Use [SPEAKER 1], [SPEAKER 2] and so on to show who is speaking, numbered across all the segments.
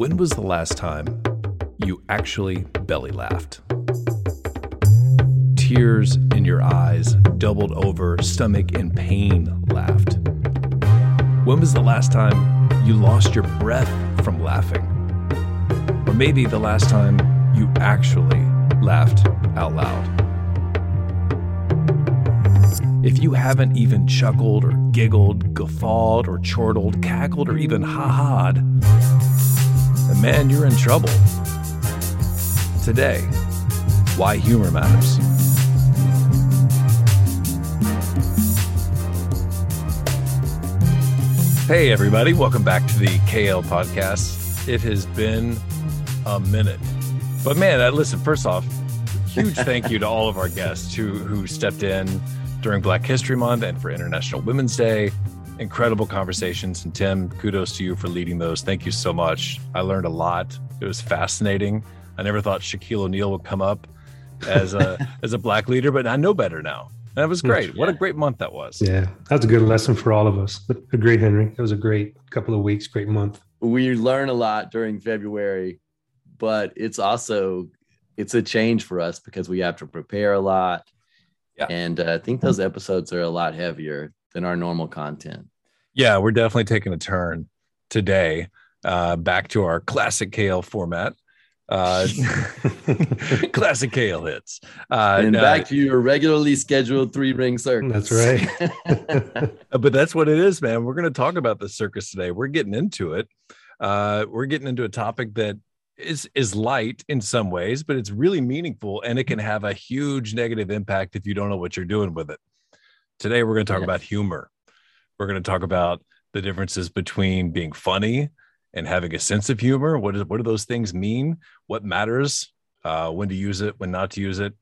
[SPEAKER 1] When was the last time you actually belly laughed? Tears in your eyes, doubled over, stomach in pain laughed. When was the last time you lost your breath from laughing? Or maybe the last time you actually laughed out loud? If you haven't even chuckled or giggled, guffawed or chortled, cackled or even ha-ha'd, man, you're in trouble. Today, why humor matters. Hey, everybody, welcome back to the KL podcast. It has been a minute. But man, uh, listen, first off, huge thank you to all of our guests who who stepped in during Black History Month and for International Women's Day. Incredible conversations. And Tim, kudos to you for leading those. Thank you so much. I learned a lot. It was fascinating. I never thought Shaquille O'Neal would come up as a as a black leader, but I know better now. That was great. What a great month that was.
[SPEAKER 2] Yeah, that's a good lesson for all of us. But agree, Henry. It was a great couple of weeks, great month.
[SPEAKER 3] We learn a lot during February, but it's also it's a change for us because we have to prepare a lot yeah. And uh, I think those episodes are a lot heavier than our normal content.
[SPEAKER 1] Yeah, we're definitely taking a turn today uh, back to our classic KL format. Uh, classic KL hits.
[SPEAKER 3] Uh, and back to your regularly scheduled three ring circus.
[SPEAKER 2] That's right.
[SPEAKER 1] but that's what it is, man. We're going to talk about the circus today. We're getting into it. Uh, we're getting into a topic that is is light in some ways, but it's really meaningful and it can have a huge negative impact if you don't know what you're doing with it. Today we're going to talk yeah. about humor. We're going to talk about the differences between being funny and having a sense of humor. What is what do those things mean? What matters? Uh, when to use it? When not to use it?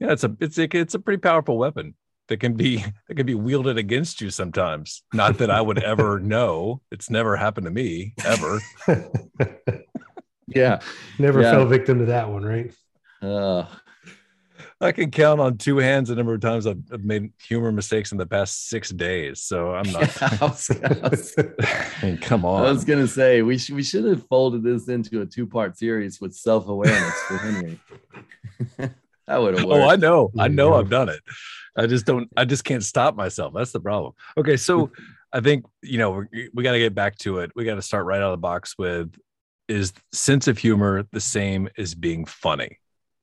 [SPEAKER 1] Yeah, it's a it's a, it's a pretty powerful weapon that can be that can be wielded against you sometimes. Not that I would ever know. It's never happened to me ever.
[SPEAKER 3] yeah.
[SPEAKER 2] Never yeah. fell victim to that one, right?
[SPEAKER 3] Uh,
[SPEAKER 1] I can count on two hands the number of times I've, I've made humor mistakes in the past six days. So I'm not. Yeah, I, was, I, was, I mean, come on.
[SPEAKER 3] I was gonna say we should we should have folded this into a two part series with self awareness for Henry. that would have worked.
[SPEAKER 1] Oh, I know, I know, I've done it. I just don't. I just can't stop myself. That's the problem. Okay, so I think you know we, we got to get back to it. We got to start right out of the box with is sense of humor the same as being funny?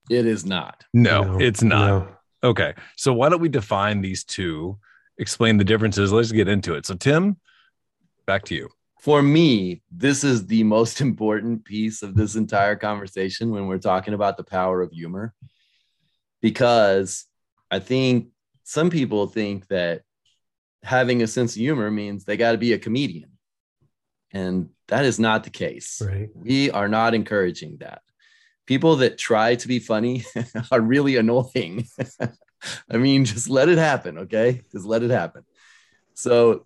[SPEAKER 3] It is not.
[SPEAKER 1] No, no it's not. No. Okay. So why don't we define these two, explain the differences? Let's get into it. So, Tim, back to you.
[SPEAKER 3] For me, this is the most important piece of this entire conversation when we're talking about the power of humor. Because I think some people think that having a sense of humor means they got to be a comedian. And that is not the case.
[SPEAKER 2] Right.
[SPEAKER 3] We are not encouraging that. People that try to be funny are really annoying. I mean, just let it happen, okay? Just let it happen. So,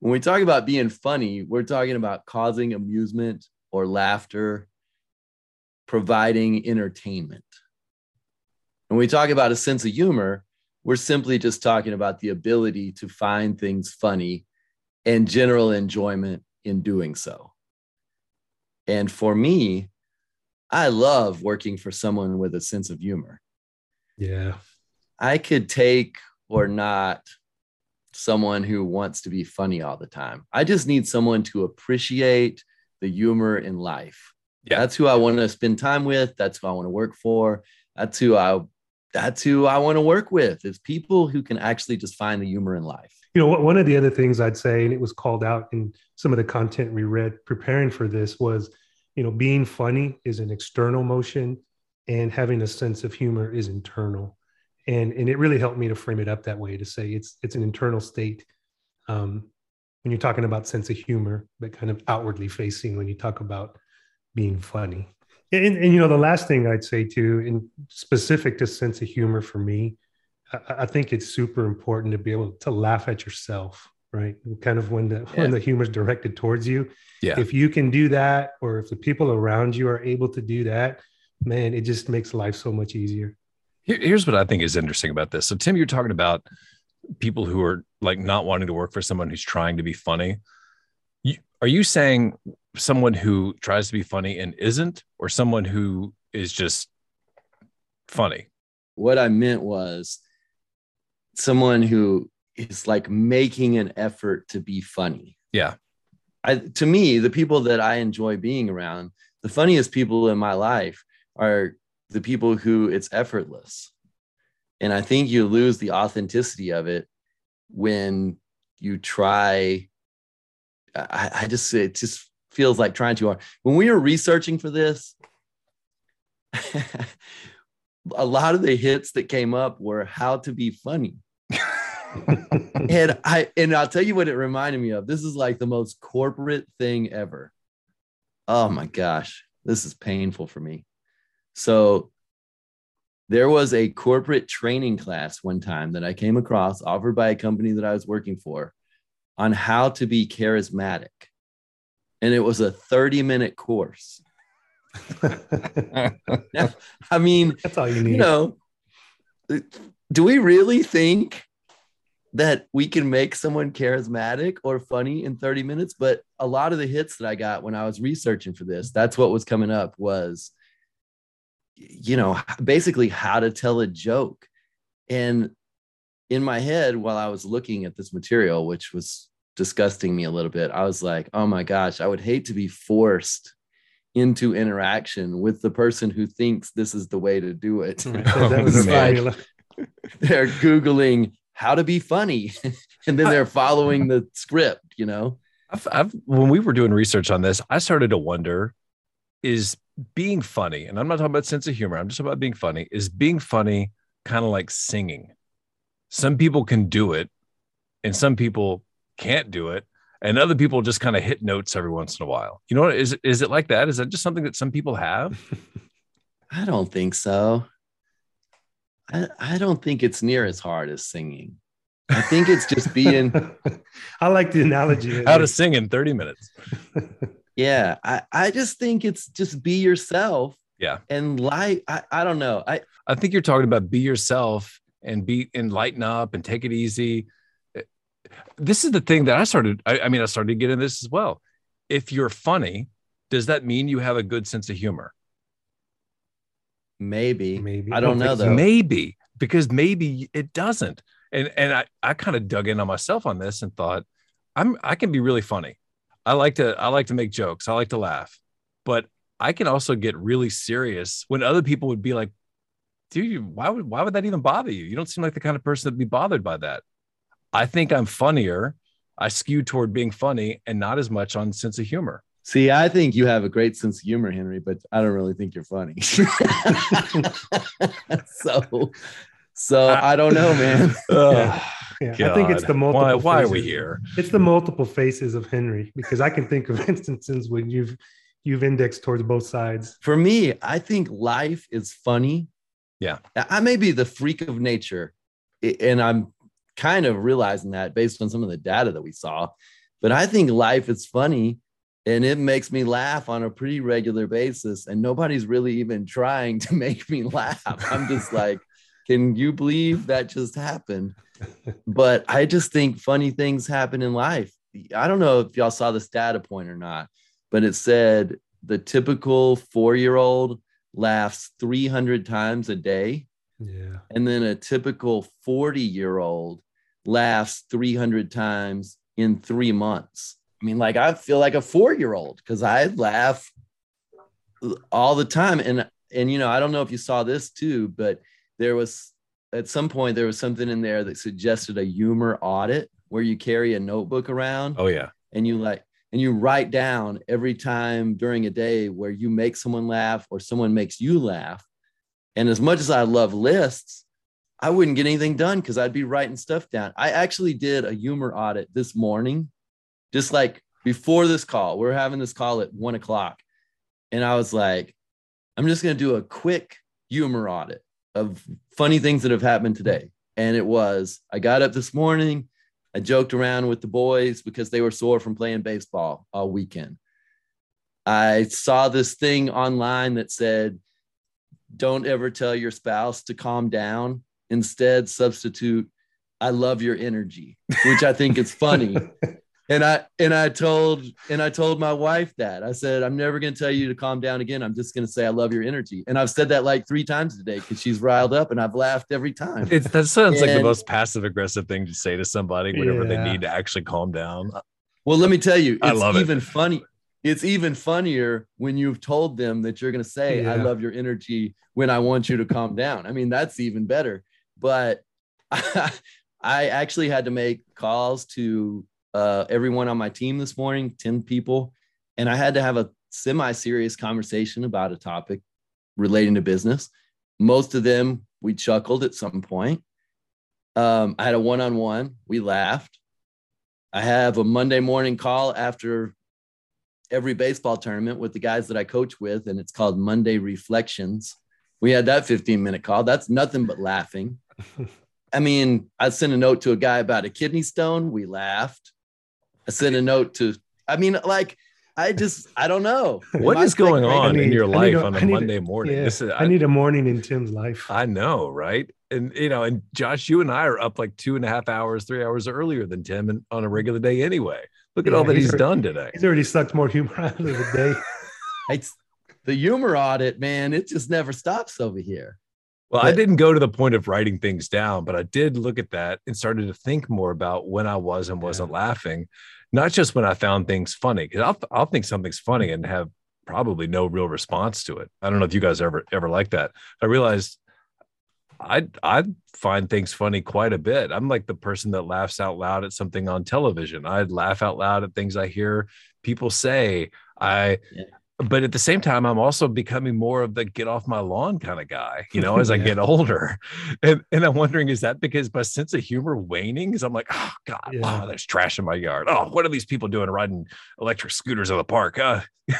[SPEAKER 3] when we talk about being funny, we're talking about causing amusement or laughter, providing entertainment. When we talk about a sense of humor, we're simply just talking about the ability to find things funny and general enjoyment in doing so. And for me, I love working for someone with a sense of humor.
[SPEAKER 2] Yeah.
[SPEAKER 3] I could take or not someone who wants to be funny all the time. I just need someone to appreciate the humor in life. Yeah. That's who I want to spend time with. That's who I want to work for. That's who I that's who I want to work with. Is people who can actually just find the humor in life.
[SPEAKER 2] You know, one of the other things I'd say, and it was called out in some of the content we read preparing for this, was, you know, being funny is an external motion and having a sense of humor is internal. And, and it really helped me to frame it up that way to say it's it's an internal state um, when you're talking about sense of humor, but kind of outwardly facing when you talk about being funny. And, and, you know, the last thing I'd say too, in specific to sense of humor for me, I, I, think it's super important to be able to laugh at yourself, right? Kind of when the yeah. when the humor is directed towards you.
[SPEAKER 1] Yeah.
[SPEAKER 2] If you can do that, or if the people around you are able to do that, man, it just makes life so much easier.
[SPEAKER 1] Here's what I think is interesting about this. So, Tim, you're talking about people who are like not wanting to work for someone who's trying to be funny. You, are you saying someone who tries to be funny and isn't, or someone who is just funny?
[SPEAKER 3] What I meant was someone who is like making an effort to be funny.
[SPEAKER 1] Yeah.
[SPEAKER 3] I, to me, the people that I enjoy being around, the funniest people in my life are the people who it's effortless. And I think you lose the authenticity of it when you try. I, I just, it just feels like trying too hard. When we were researching for this, a lot of the hits that came up were how to be funny. And I and I'll tell you what it reminded me of. This is like the most corporate thing ever. Oh my gosh, this is painful for me. So there was a corporate training class one time that I came across offered by a company that I was working for on how to be charismatic. And it was a 30 minute course. I mean,
[SPEAKER 2] That's all you need.
[SPEAKER 3] you know, do we really think that we can make someone charismatic or funny in 30 minutes? But a lot of the hits that I got when I was researching for this, that's what was coming up was, you know, basically how to tell a joke. And in my head, while I was looking at this material, which was disgusting me a little bit, I was like, oh my gosh, I would hate to be forced into interaction with the person who thinks this is the way to do it.
[SPEAKER 2] Right, that, oh, that was the
[SPEAKER 1] man.
[SPEAKER 3] they're Googling how to be funny and then they're following the script, you know?
[SPEAKER 1] I've, I've when we were doing research on this, I started to wonder: is being funny, and I'm not talking about sense of humor. I'm just talking about being funny. Is being funny kind of like singing? Some people can do it, and some people can't do it, and other people just kind of hit notes every once in a while. You know, is is it like that? Is that just something that some people have?
[SPEAKER 3] I don't think so. I, I don't think it's near as hard as singing. I think it's just being,
[SPEAKER 2] I like the analogy.
[SPEAKER 1] How to sing in 30 minutes?
[SPEAKER 3] yeah. I, I just think it's just be yourself.
[SPEAKER 1] Yeah.
[SPEAKER 3] And like, I, I don't know. I,
[SPEAKER 1] I think you're talking about be yourself and be and lighten up and take it easy. Eh, this is the thing that I started. I, I mean, I started to get in this as well. If you're funny, does that mean you have a good sense of humor?
[SPEAKER 3] Maybe,
[SPEAKER 2] Maybe.
[SPEAKER 3] I don't know though.
[SPEAKER 1] Maybe because maybe it doesn't. And and I I kind of dug in on myself on this and thought I'm I can be really funny. I like to I like to make jokes. I like to laugh, but I can also get really serious when other people would be like, "Dude, why would why would that even bother you? You don't seem like the kind of person that'd be bothered by that." I think I'm funnier. I skew toward being funny and not as much on sense of humor.
[SPEAKER 3] See, I think you have a great sense of humor, Henry, but I don't really think you're funny. so, so I don't know, man.
[SPEAKER 1] Ugh, oh,
[SPEAKER 2] Yeah, I think it's the multiple.
[SPEAKER 1] Why, why are we
[SPEAKER 2] faces.
[SPEAKER 1] here?
[SPEAKER 2] It's the multiple faces of Henry because I can think of instances when you've you've indexed towards both sides.
[SPEAKER 3] For me, I think life is funny.
[SPEAKER 1] Yeah.
[SPEAKER 3] I may be the freak of nature, and I'm kind of realizing that based on some of the data that we saw. But I think life is funny and it makes me laugh on a pretty regular basis. And nobody's really even trying to make me laugh. I'm just like, can you believe that just happened? But I just think funny things happen in life. I don't know if y'all saw this data point or not, but it said the typical four year old laughs 300 times a day.
[SPEAKER 2] Yeah.
[SPEAKER 3] And then a typical 40 year old laughs 300 times in three months. I mean, like I feel like a four year old because I laugh all the time. And, and, you know, I don't know if you saw this too, but there was at some point, there was something in there that suggested a humor audit where you carry a notebook around
[SPEAKER 1] Oh yeah.
[SPEAKER 3] and you like and you write down every time during a day where you make someone laugh or someone makes you laugh and as much as i love lists i wouldn't get anything done because i'd be writing stuff down i actually did a humor audit this morning just like before this call we are having this call at one o'clock and i was like i'm just going to do a quick humor audit of funny things that have happened today and it was i got up this morning I joked around with the boys because they were sore from playing baseball all weekend. I saw this thing online that said, don't ever tell your spouse to calm down. Instead, substitute, I love your energy, which I think is funny. and I and I told and I told my wife that I said I'm never going to tell you to calm down again. I'm just going to say I love your energy, and I've said that like three times today because she's riled up, and I've laughed every time.
[SPEAKER 1] It's, that sounds like the most passive aggressive thing to say to somebody whenever they need to actually calm down.
[SPEAKER 3] Well, let me tell you,
[SPEAKER 1] I
[SPEAKER 3] it's
[SPEAKER 1] love it.
[SPEAKER 3] even funny. It's even funnier when you've told them that you're going to say, "I love your energy" when I want you to calm down. I mean, that's even better. But I actually had to make calls to uh, everyone on my team this morning, ten people, and I had to have a semi-serious conversation about a topic relating to business. Most of them we chuckled at some point. Um, I had a one-on-one. We laughed. I have a Monday morning call after every baseball tournament with the guys that I coach with, and it's called Monday Reflections. We had that 15 minute call. That's nothing but laughing. I mean, I sent a note to a guy about a kidney stone. We laughed. I sent a note to, I mean, like, I just, I don't know.
[SPEAKER 1] What
[SPEAKER 3] Am
[SPEAKER 1] is going on
[SPEAKER 2] I
[SPEAKER 1] in your life
[SPEAKER 2] to-
[SPEAKER 1] on a
[SPEAKER 2] need to-
[SPEAKER 1] Monday morning?
[SPEAKER 2] Yeah,
[SPEAKER 1] This is,
[SPEAKER 2] I need a morning in Tim's life.
[SPEAKER 1] I know, right? And you know, and Josh, you and I are up like two and a half hours, three hours earlier than Tim and on a regular day anyway. Look at
[SPEAKER 2] Yeah,
[SPEAKER 1] all that
[SPEAKER 2] he's
[SPEAKER 1] he's
[SPEAKER 2] already-
[SPEAKER 1] done today.
[SPEAKER 2] He's already sucked more humor out of the day.
[SPEAKER 3] It's the humor audit, man. It just never stops over here.
[SPEAKER 1] Well, I didn't go to the point of writing things down, but I did look at that and started to think more about when I was and wasn't laughing, not just when I found things funny. Because I'll I'll think something's funny and have probably no real response to it. I don't know if you guys ever ever like that. I realized I I find things funny quite a bit. I'm like the person that laughs out loud at something on television. I laugh out loud at things I hear people say. I
[SPEAKER 3] Yeah.
[SPEAKER 1] But at the same time, I'm also becoming more of the get off my lawn kind of guy, you know, as I get older. And, and I'm wondering, is that because my sense of humor waning? Because I'm like, oh God,
[SPEAKER 2] Yeah.
[SPEAKER 1] oh, there's trash in my yard. Oh, what are these people doing riding electric scooters in the park? Uh,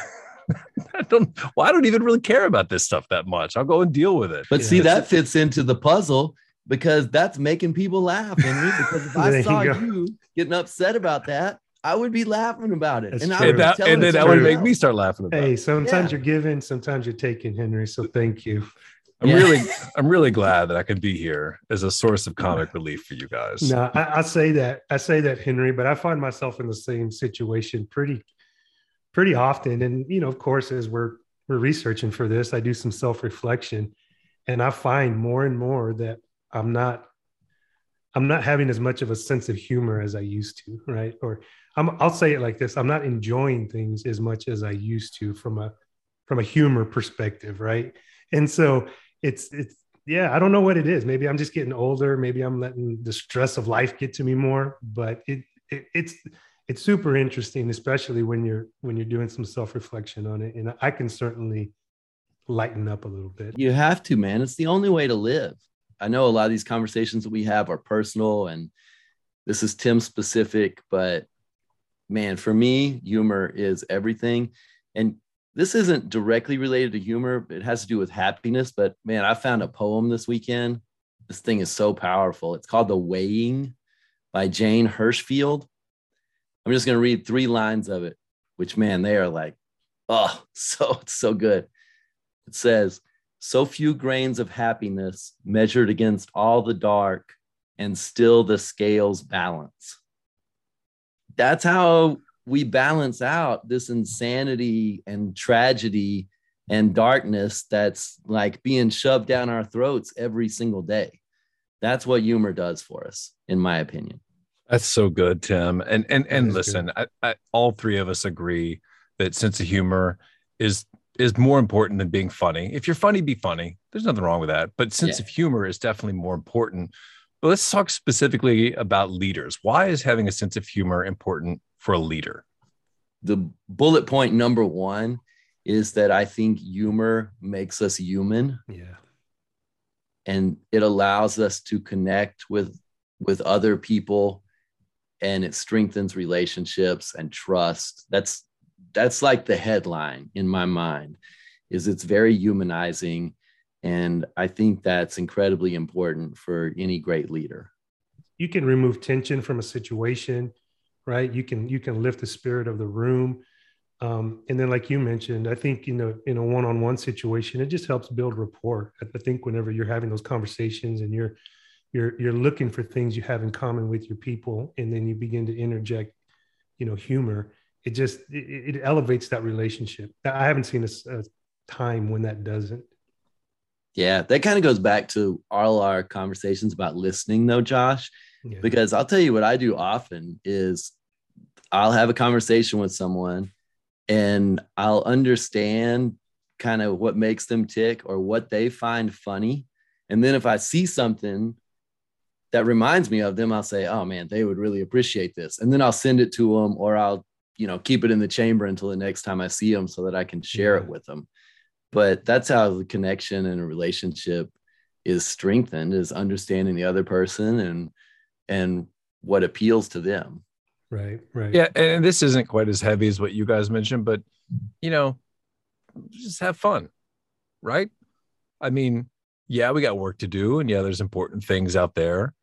[SPEAKER 1] I don't well, I don't even really care about this stuff that much. I'll go and deal with it.
[SPEAKER 3] But
[SPEAKER 2] Yeah.
[SPEAKER 3] see, that fits into the puzzle because that's making people laugh, Henry. Because if I
[SPEAKER 2] There you
[SPEAKER 3] saw you getting upset about that, I would be laughing about it.
[SPEAKER 2] That's
[SPEAKER 3] and I
[SPEAKER 2] true.
[SPEAKER 3] would
[SPEAKER 1] that, and then that would make me start laughing about
[SPEAKER 2] Hey,
[SPEAKER 1] it.
[SPEAKER 2] sometimes
[SPEAKER 3] Yeah.
[SPEAKER 2] you're giving, sometimes you're taking, Henry. So thank you.
[SPEAKER 1] I'm
[SPEAKER 3] Yeah.
[SPEAKER 1] really I'm really glad that I can be here as a source of comic relief for you guys.
[SPEAKER 2] No, I, I say that I say that, Henry, but I find myself in the same situation pretty, pretty often. And you know, of course, as we're we're researching for this, I do some self reflection, and I find more and more that I'm not, I'm not having as much of a sense of humor as I used to, right? Or I'm, I'll say it like this: I'm not enjoying things as much as I used to from a from a humor perspective, right? And so it's it's yeah, I don't know what it is. Maybe I'm just getting older. Maybe I'm letting the stress of life get to me more. But it, it it's it's super interesting, especially when you're when you're doing some self reflection on it. And I can certainly lighten up a little bit.
[SPEAKER 3] You have to, man. It's the only way to live. I know a lot of these conversations that we have are personal and this is Tim specific, but man, for me, humor is everything. And this isn't directly related to humor, it has to do with happiness. But man, I found a poem this weekend. This thing is so powerful. It's called The Weighing by Jane Hirshfield. I'm just going to read three lines of it, which man, they are like, oh, so it's so good. It says, so few grains of happiness measured against all the dark, and still the scales balance. That's how we balance out this insanity and tragedy and darkness that's like being shoved down our throats every single day. That's what humor does for us, in my opinion.
[SPEAKER 1] That's so good, Tim. And and and listen, I, I, all three of us agree that sense of humor is is more important than being funny. If you're funny, be funny. There's nothing wrong with that. But sense
[SPEAKER 3] Yeah.
[SPEAKER 1] of humor is definitely more important. But let's talk specifically about leaders. Why is having a sense of humor important for a leader?
[SPEAKER 3] The bullet point number one is that I think humor makes us human.
[SPEAKER 2] Yeah.
[SPEAKER 3] and it allows us to connect with with other people and it strengthens relationships and trust that's that's like the headline in my mind is it's very humanizing and i think that's incredibly important for any great leader.
[SPEAKER 2] You can remove tension from a situation right? You can you can lift the spirit of the room. Um, and then like you mentioned i think you know in a one-on-one situation it just helps build rapport. I think whenever you're having those conversations and you're you're you're looking for things you have in common with your people and then you begin to interject you know humor it just it, it elevates that relationship. I haven't seen a, a time when that doesn't
[SPEAKER 3] yeah that kind of goes back to all our conversations about listening though josh yeah. because i'll tell you what i do often is i'll have a conversation with someone and i'll understand kind of what makes them tick or what they find funny and then if i see something that reminds me of them, I'll say, oh man, they would really appreciate this. And then I'll send it to them or I'll, you know, keep it in the chamber until the next time I see them so that I can share it mm-hmm. with them. But that's how the connection and a relationship is strengthened is understanding the other person and and what appeals to them.
[SPEAKER 2] Right, right.
[SPEAKER 1] Yeah, and this isn't quite as heavy as what you guys mentioned, but you know, just have fun. Right? I mean, yeah, we got work to do and yeah, there's important things out there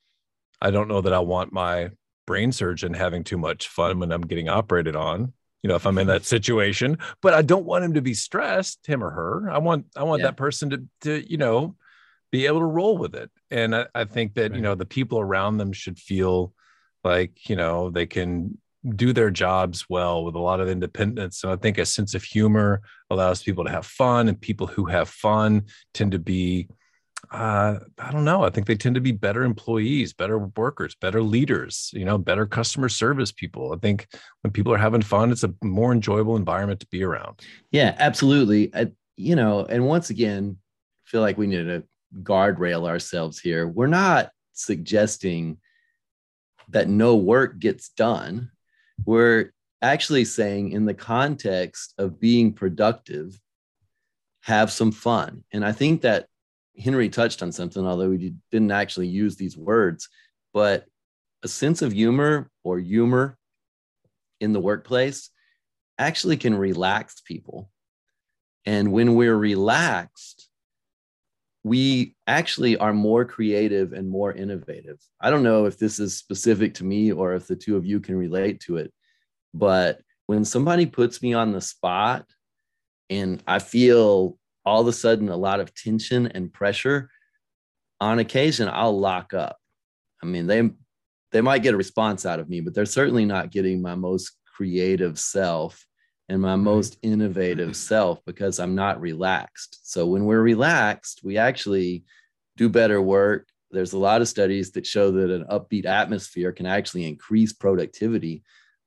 [SPEAKER 1] I don't know that I want my brain surgeon having too much fun when I'm getting operated on. You know, if I'm in that situation, but I don't want him to be stressed, him or her. I want I want yeah. that person to to you know be able to roll with it. And I, I think that right. you know the people around them should feel like you know they can do their jobs well with a lot of independence. And I think a sense of humor allows people to have fun, and people who have fun tend to be uh, I don't know. I think they tend to be better employees, better workers, better leaders, you know, better customer service people. I think when people are having fun, it's a more enjoyable environment to be around.
[SPEAKER 3] Yeah, absolutely. I, you know, and once again, feel like we need to guardrail ourselves here. We're not suggesting that no work gets done. We're actually saying, in the context of being productive, have some fun. And I think that Henry touched on something, although he didn't actually use these words, but a sense of humor or humor in the workplace actually can relax people. And when we're relaxed, we actually are more creative and more innovative. I don't know if this is specific to me or if the two of you can relate to it, but when somebody puts me on the spot and I feel all of a sudden a lot of tension and pressure, on occasion I'll lock up. I mean, they they might get a response out of me, but they're certainly not getting my most creative self and my most innovative self because I'm not relaxed. So when we're relaxed, we actually do better work. There's a lot of studies that show that an upbeat atmosphere can actually increase productivity,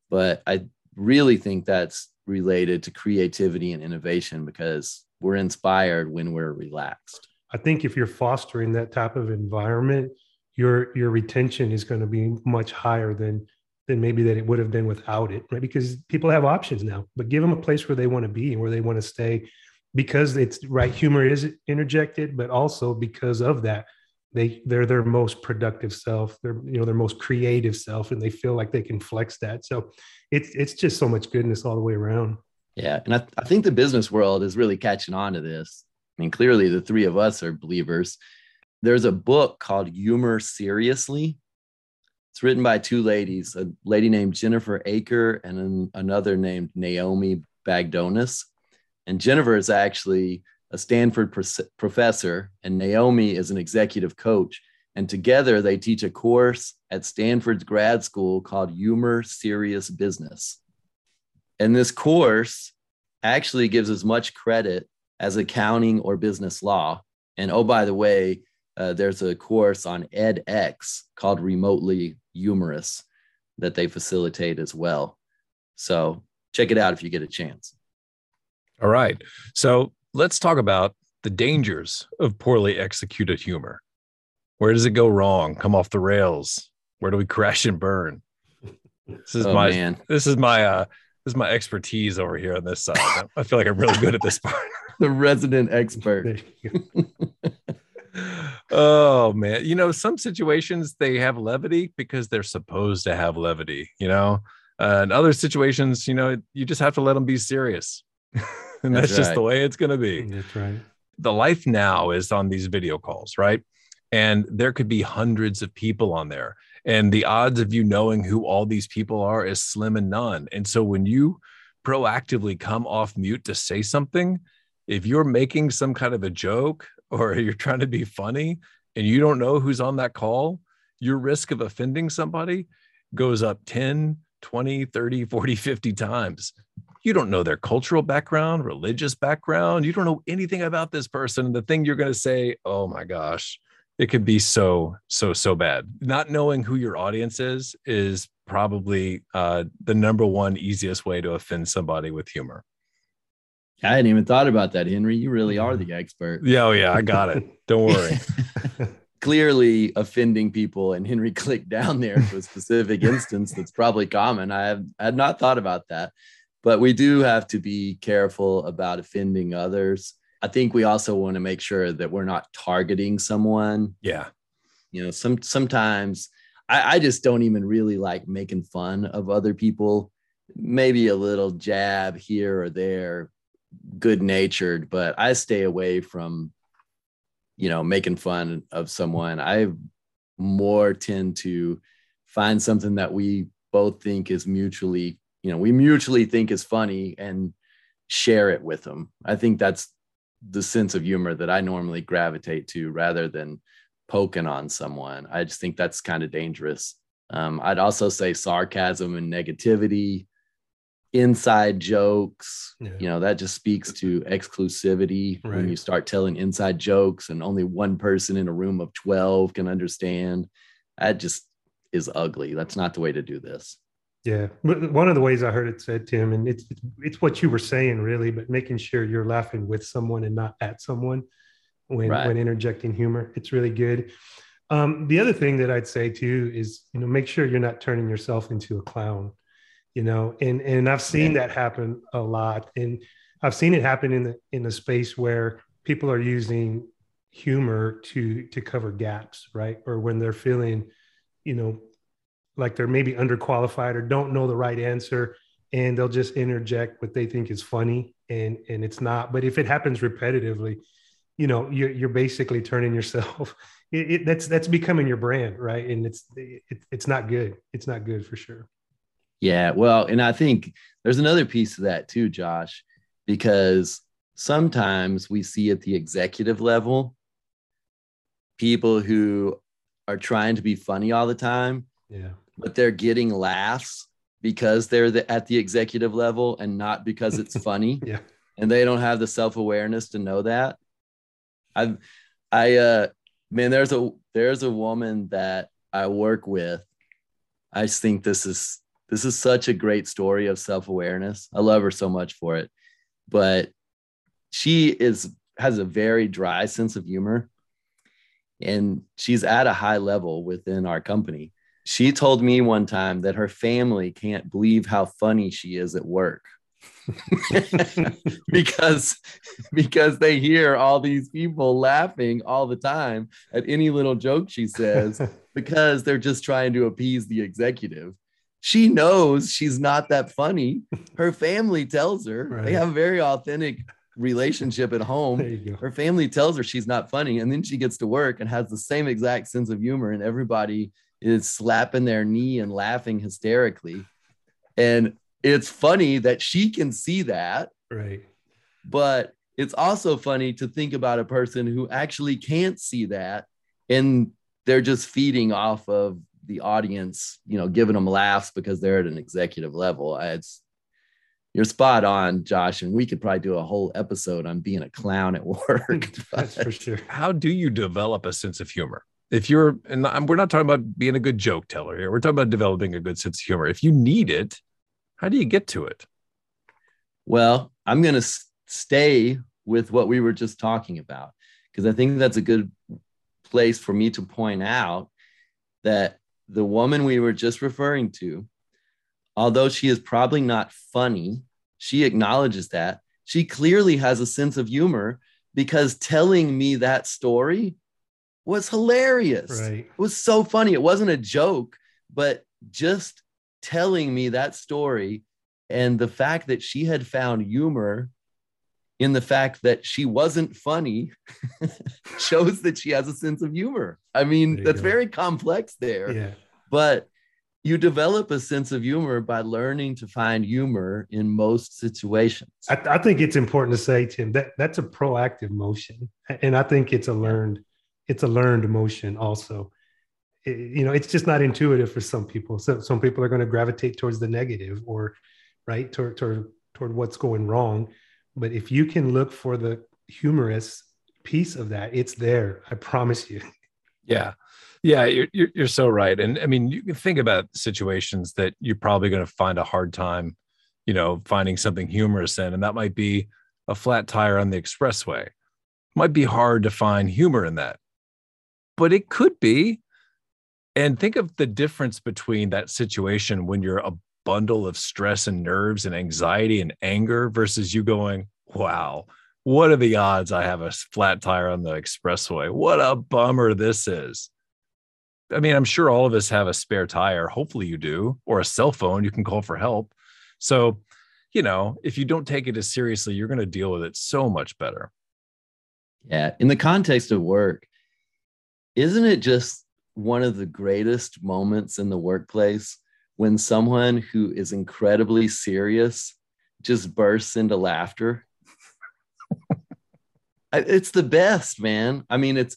[SPEAKER 3] but I really think that's related to creativity and innovation because we're inspired when we're relaxed.
[SPEAKER 2] I think if you're fostering that type of environment, your your retention is going to be much higher than than maybe that it would have been without it, right? Because people have options now, but give them a place where they want to be and where they want to stay because it's right humor is interjected, but also because of that, they they're their most productive self, they're you know their most creative self, and they feel like they can flex that. So it's it's just so much goodness all the way around.
[SPEAKER 3] Yeah. And I, I think the business world is really catching on to this. I mean, clearly the three of us are believers. There's a book called Humor Seriously. It's written by two ladies, a lady named Jennifer Aaker and another named Naomi Bagdonas. And Jennifer is actually a Stanford professor, and Naomi is an executive coach. And together they teach a course at Stanford's grad school called Humor Serious Business. And this course actually gives as much credit as accounting or business law. And oh, by the way, uh, there's a course on edX called Remotely Humorous that they facilitate as well. So check it out if you get a chance.
[SPEAKER 1] All right. So let's talk about the dangers of poorly executed humor. Where does it go wrong? Come off the rails? Where do we crash and burn? This is oh, my man. this is my uh this is my expertise over here on this side. I feel like I'm really good at this part.
[SPEAKER 3] the resident expert.
[SPEAKER 1] oh man, you know some situations they have levity because they're supposed to have levity. You know, uh, and other situations, you know, you just have to let them be serious, and that's, that's just the way it's going to be.
[SPEAKER 2] That's right.
[SPEAKER 1] The life now is on these video calls, right? And there could be hundreds of people on there and the odds of you knowing who all these people are is slim and none and so when you proactively come off mute to say something if you're making some kind of a joke or you're trying to be funny and you don't know who's on that call your risk of offending somebody goes up 10 20, 30, 40, 50 times. You don't know their cultural background, religious background. You don't know anything about this person. And the thing you're going to say, oh my gosh, it could be so, so, so bad. Not knowing who your audience is is probably uh, the number one easiest way to offend somebody with humor.
[SPEAKER 3] I hadn't even thought about that, Henry. You really are the expert.
[SPEAKER 1] Yeah, oh yeah, I got it. Don't worry.
[SPEAKER 3] Clearly offending people, and Henry clicked down there to a specific instance that's probably common. I have I had not thought about that, but we do have to be careful about offending others. I think we also want to make sure that we're not targeting someone.
[SPEAKER 1] Yeah.
[SPEAKER 3] You know, some sometimes I, I just don't even really like making fun of other people. Maybe a little jab here or there, good natured, but I stay away from, you know, making fun of someone. I more tend to find something that we both think is mutually, you know, we mutually think is funny and share it with them. I think that's the sense of humor that I normally gravitate to rather than poking on someone. I just think that's kind of dangerous. Um, I'd also say sarcasm and negativity, inside jokes. Yeah. You know, that just speaks to exclusivity right. when you start telling inside jokes and only one person in a room of 12 can understand. That just is ugly. That's not the way to do this.
[SPEAKER 2] Yeah, one of the ways I heard it said, Tim, and it's it's what you were saying really, but making sure you're laughing with someone and not at someone when right. when interjecting humor. It's really good. Um, the other thing that I'd say too is you know make sure you're not turning yourself into a clown. You know, and and I've seen yeah. that happen a lot, and I've seen it happen in the in the space where people are using humor to to cover gaps, right? Or when they're feeling, you know, like they're maybe underqualified or don't know the right answer, and they'll just interject what they think is funny, and and it's not. But if it happens repetitively, you know you're, you're basically turning yourself it, it, that's that's becoming your brand right? And it's it, it's not good. It's not good for sure.
[SPEAKER 3] Yeah well and i think there's another piece of that too josh because sometimes we see at the executive level people who are trying to be funny all the time
[SPEAKER 2] yeah
[SPEAKER 3] but they're getting laughs because they're the, at the executive level and not because it's funny
[SPEAKER 2] yeah
[SPEAKER 3] and they don't have the self-awareness to know that I, I, uh, man, there's a there's a woman that I work with. I just think this is this is such a great story of self awareness. I love her so much for it, but she is has a very dry sense of humor, and she's at a high level within our company. She told me one time that her family can't believe how funny she is at work. because because they hear all these people laughing all the time at any little joke she says because they're just trying to appease the executive she knows she's not that funny her family tells her right. they have a very authentic relationship at home her family tells her she's not funny and then she gets to work and has the same exact sense of humor and everybody is slapping their knee and laughing hysterically and it's funny that she can see that.
[SPEAKER 2] Right.
[SPEAKER 3] But it's also funny to think about a person who actually can't see that and they're just feeding off of the audience, you know, giving them laughs because they're at an executive level. Uh, it's you're spot on, Josh, and we could probably do a whole episode on being a clown at work.
[SPEAKER 2] That's for sure.
[SPEAKER 1] How do you develop a sense of humor? If you're, and we're not talking about being a good joke teller here, we're talking about developing a good sense of humor. If you need it, how do you get to it?
[SPEAKER 3] Well, I'm going to stay with what we were just talking about because I think that's a good place for me to point out that the woman we were just referring to, although she is probably not funny, she acknowledges that. She clearly has a sense of humor because telling me that story was hilarious.
[SPEAKER 2] Right.
[SPEAKER 3] It was so funny. It wasn't a joke, but just telling me that story and the fact that she had found humor in the fact that she wasn't funny shows that she has a sense of humor. I mean, that's go. very complex there.
[SPEAKER 2] Yeah.
[SPEAKER 3] But you develop a sense of humor by learning to find humor in most situations.
[SPEAKER 2] I, I, think it's important to say, Tim, that that's a proactive motion, and I think it's a learned, it's a learned motion also. It, you know it's just not intuitive for some people. So some people are going to gravitate towards the negative or right toward, toward toward what's going wrong. But if you can look for the humorous piece of that it's there i promise you.
[SPEAKER 1] Yeah. Yeah you're, you're so right. And i mean you can think about situations that you're probably going to find a hard time you know finding something humorous in and that might be a flat tire on the expressway. Might be hard to find humor in that but it could be and think of the difference between that situation when you're a bundle of stress and nerves and anxiety and anger versus you going, wow, what are the odds I have a flat tire on the expressway? What a bummer this is. I mean, I'm sure all of us have a spare tire. Hopefully you do, or a cell phone you can call for help. So, you know, if you don't take it as seriously, you're going to deal with it so much better.
[SPEAKER 3] Yeah. In the context of work, isn't it just one of the greatest moments in the workplace when someone who is incredibly serious just bursts into laughter. it's the best, man. I mean, it's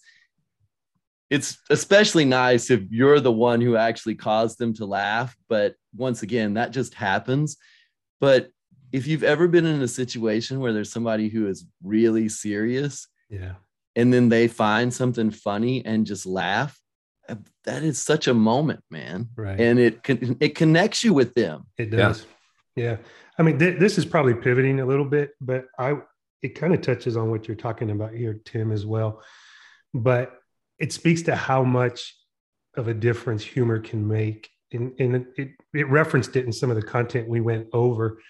[SPEAKER 3] it's especially nice if you're the one who actually caused them to laugh, but once again, that just happens. But if you've ever been in a situation where there's somebody who is really serious,
[SPEAKER 2] yeah,
[SPEAKER 3] and then they find something funny and just laugh, uh, that is such a moment, man.
[SPEAKER 2] Right.
[SPEAKER 3] And it can it connects you with them.
[SPEAKER 2] It does. Yeah. yeah. I mean, th- this is probably pivoting a little bit, but I it kind of touches on what you're talking about here, Tim, as well. But it speaks to how much of a difference humor can make. And, and it, it referenced it in some of the content we went over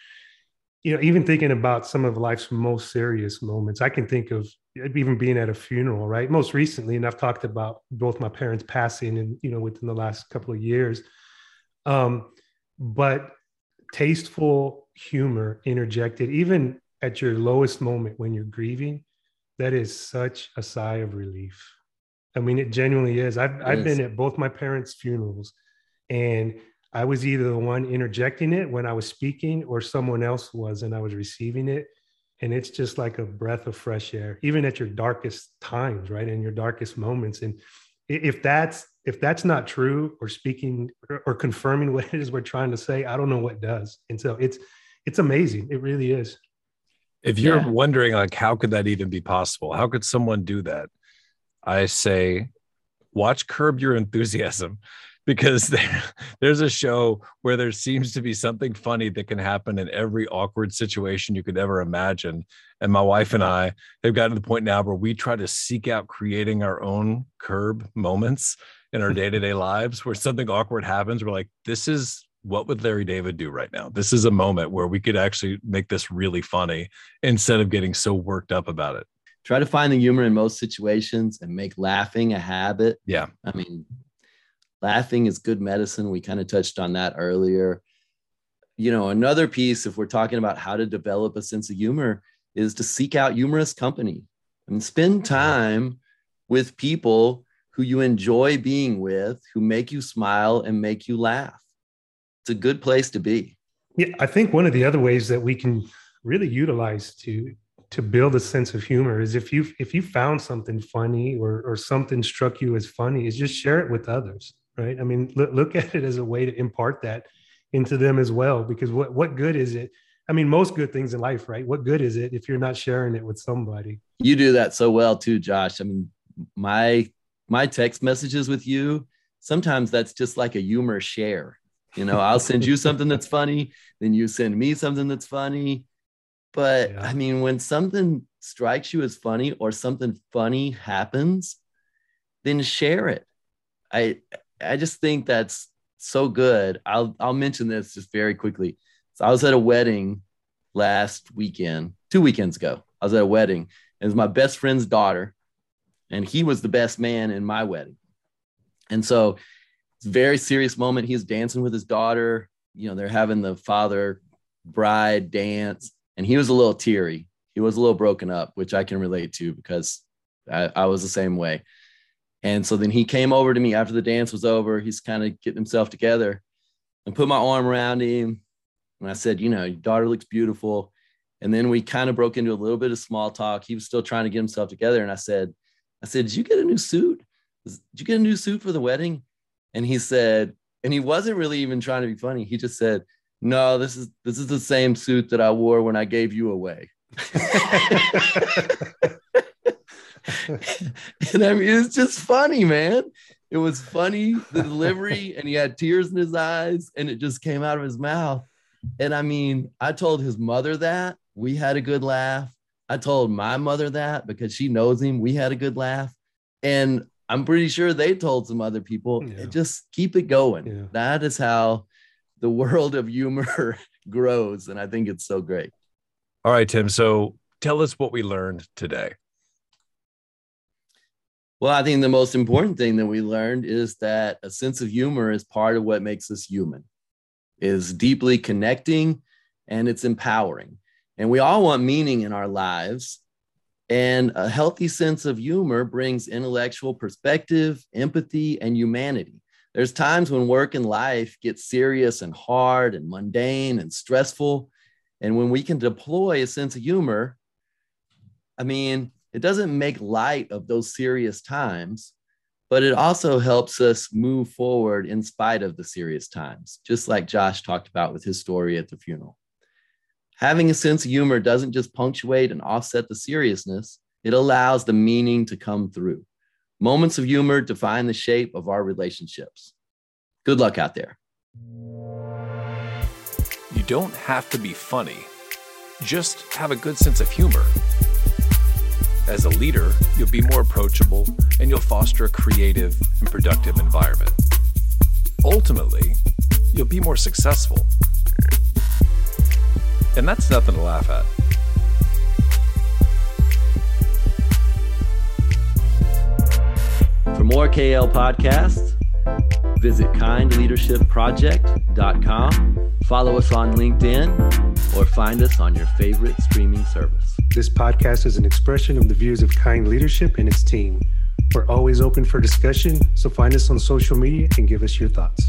[SPEAKER 2] you know, even thinking about some of life's most serious moments, I can think of even being at a funeral, right? Most recently, and I've talked about both my parents passing and, you know, within the last couple of years. Um, but tasteful humor interjected, even at your lowest moment when you're grieving, that is such a sigh of relief. I mean, it genuinely is. I've, I've been at both my parents' funerals and I was either the one interjecting it when I was speaking or someone else was and I was receiving it. And it's just like a breath of fresh air, even at your darkest times, right? In your darkest moments. And if that's if that's not true or speaking or confirming what it is we're trying to say, I don't know what does. And so it's it's amazing. It really is.
[SPEAKER 1] If you're yeah. wondering like how could that even be possible? How could someone do that? I say watch curb your enthusiasm because there, there's a show where there seems to be something funny that can happen in every awkward situation you could ever imagine. And my wife and I have gotten to the point now where we try to seek out creating our own curb moments in our day to day lives where something awkward happens. We're like, this is what would Larry David do right now? This is a moment where we could actually make this really funny instead of getting so worked up about it.
[SPEAKER 3] Try to find the humor in most situations and make laughing a habit.
[SPEAKER 1] Yeah.
[SPEAKER 3] I mean, laughing is good medicine. We kind of touched on that earlier. You know, another piece, if we're talking about how to develop a sense of humor, is to seek out humorous company and spend time with people who you enjoy being with, who make you smile and make you laugh. It's a good place to be.
[SPEAKER 2] Yeah, I think one of the other ways that we can really utilize to to build a sense of humor is if you if you found something funny or or something struck you as funny is just share it with others right? I mean, look, look at it as a way to impart that into them as well. Because what what good is it? I mean, most good things in life, right? What good is it if you're not sharing it with somebody?
[SPEAKER 3] You do that so well too, Josh. I mean, my my text messages with you, sometimes that's just like a humor share. You know, I'll send you something that's funny, then you send me something that's funny. But yeah. I mean, when something strikes you as funny or something funny happens, then share it. I I just think that's so good. I'll I'll mention this just very quickly. So I was at a wedding last weekend, two weekends ago. I was at a wedding. It was my best friend's daughter, and he was the best man in my wedding. And so it's a very serious moment. He's dancing with his daughter. You know, they're having the father bride dance, and he was a little teary. He was a little broken up, which I can relate to because I, I was the same way. And so then he came over to me after the dance was over. He's kind of getting himself together and put my arm around him. And I said, You know, your daughter looks beautiful. And then we kind of broke into a little bit of small talk. He was still trying to get himself together. And I said, I said, Did you get a new suit? Did you get a new suit for the wedding? and he said, and he wasn't really even trying to be funny. He just said, "No, this is this is the same suit that I wore when I gave you away." and I mean, it's just funny, man. It was funny, the delivery, and he had tears in his eyes, and it just came out of his mouth. And I mean, I told his mother that we had a good laugh. I told my mother that because she knows him. We had a good laugh. And I'm pretty sure they told some other people, yeah. just keep it going. Yeah. That is how the world of humor grows. And I think it's so great.
[SPEAKER 1] All right, Tim. So tell us what we learned today.
[SPEAKER 3] Well, I think the most important thing that we learned is that a sense of humor is part of what makes us human. Is deeply connecting and it's empowering. And we all want meaning in our lives. And a healthy sense of humor brings intellectual perspective, empathy, and humanity. There's times when work and life get serious and hard and mundane and stressful. And when we can deploy a sense of humor, I mean, it doesn't make light of those serious times, but it also helps us move forward in spite of the serious times, just like Josh talked about with his story at the funeral. Having a sense of humor doesn't just punctuate and offset the seriousness, it allows the meaning to come through. Moments of humor define the shape of our relationships. Good luck out there.
[SPEAKER 1] You don't have to be funny, just have a good sense of humor. As a leader, you'll be more approachable and you'll foster a creative and productive environment. Ultimately, you'll be more successful. And that's nothing to laugh at.
[SPEAKER 3] For more KL podcasts, visit kindleadershipproject.com, follow us on LinkedIn, or find us on your favorite streaming service.
[SPEAKER 2] This podcast is an expression of the views of Kind Leadership and its team. We're always open for discussion, so find us on social media and give us your thoughts.